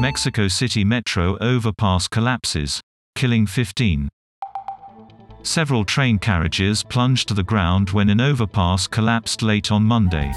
Mexico City Metro overpass collapses, killing 15. Several train carriages plunged to the ground when an overpass collapsed late on Monday.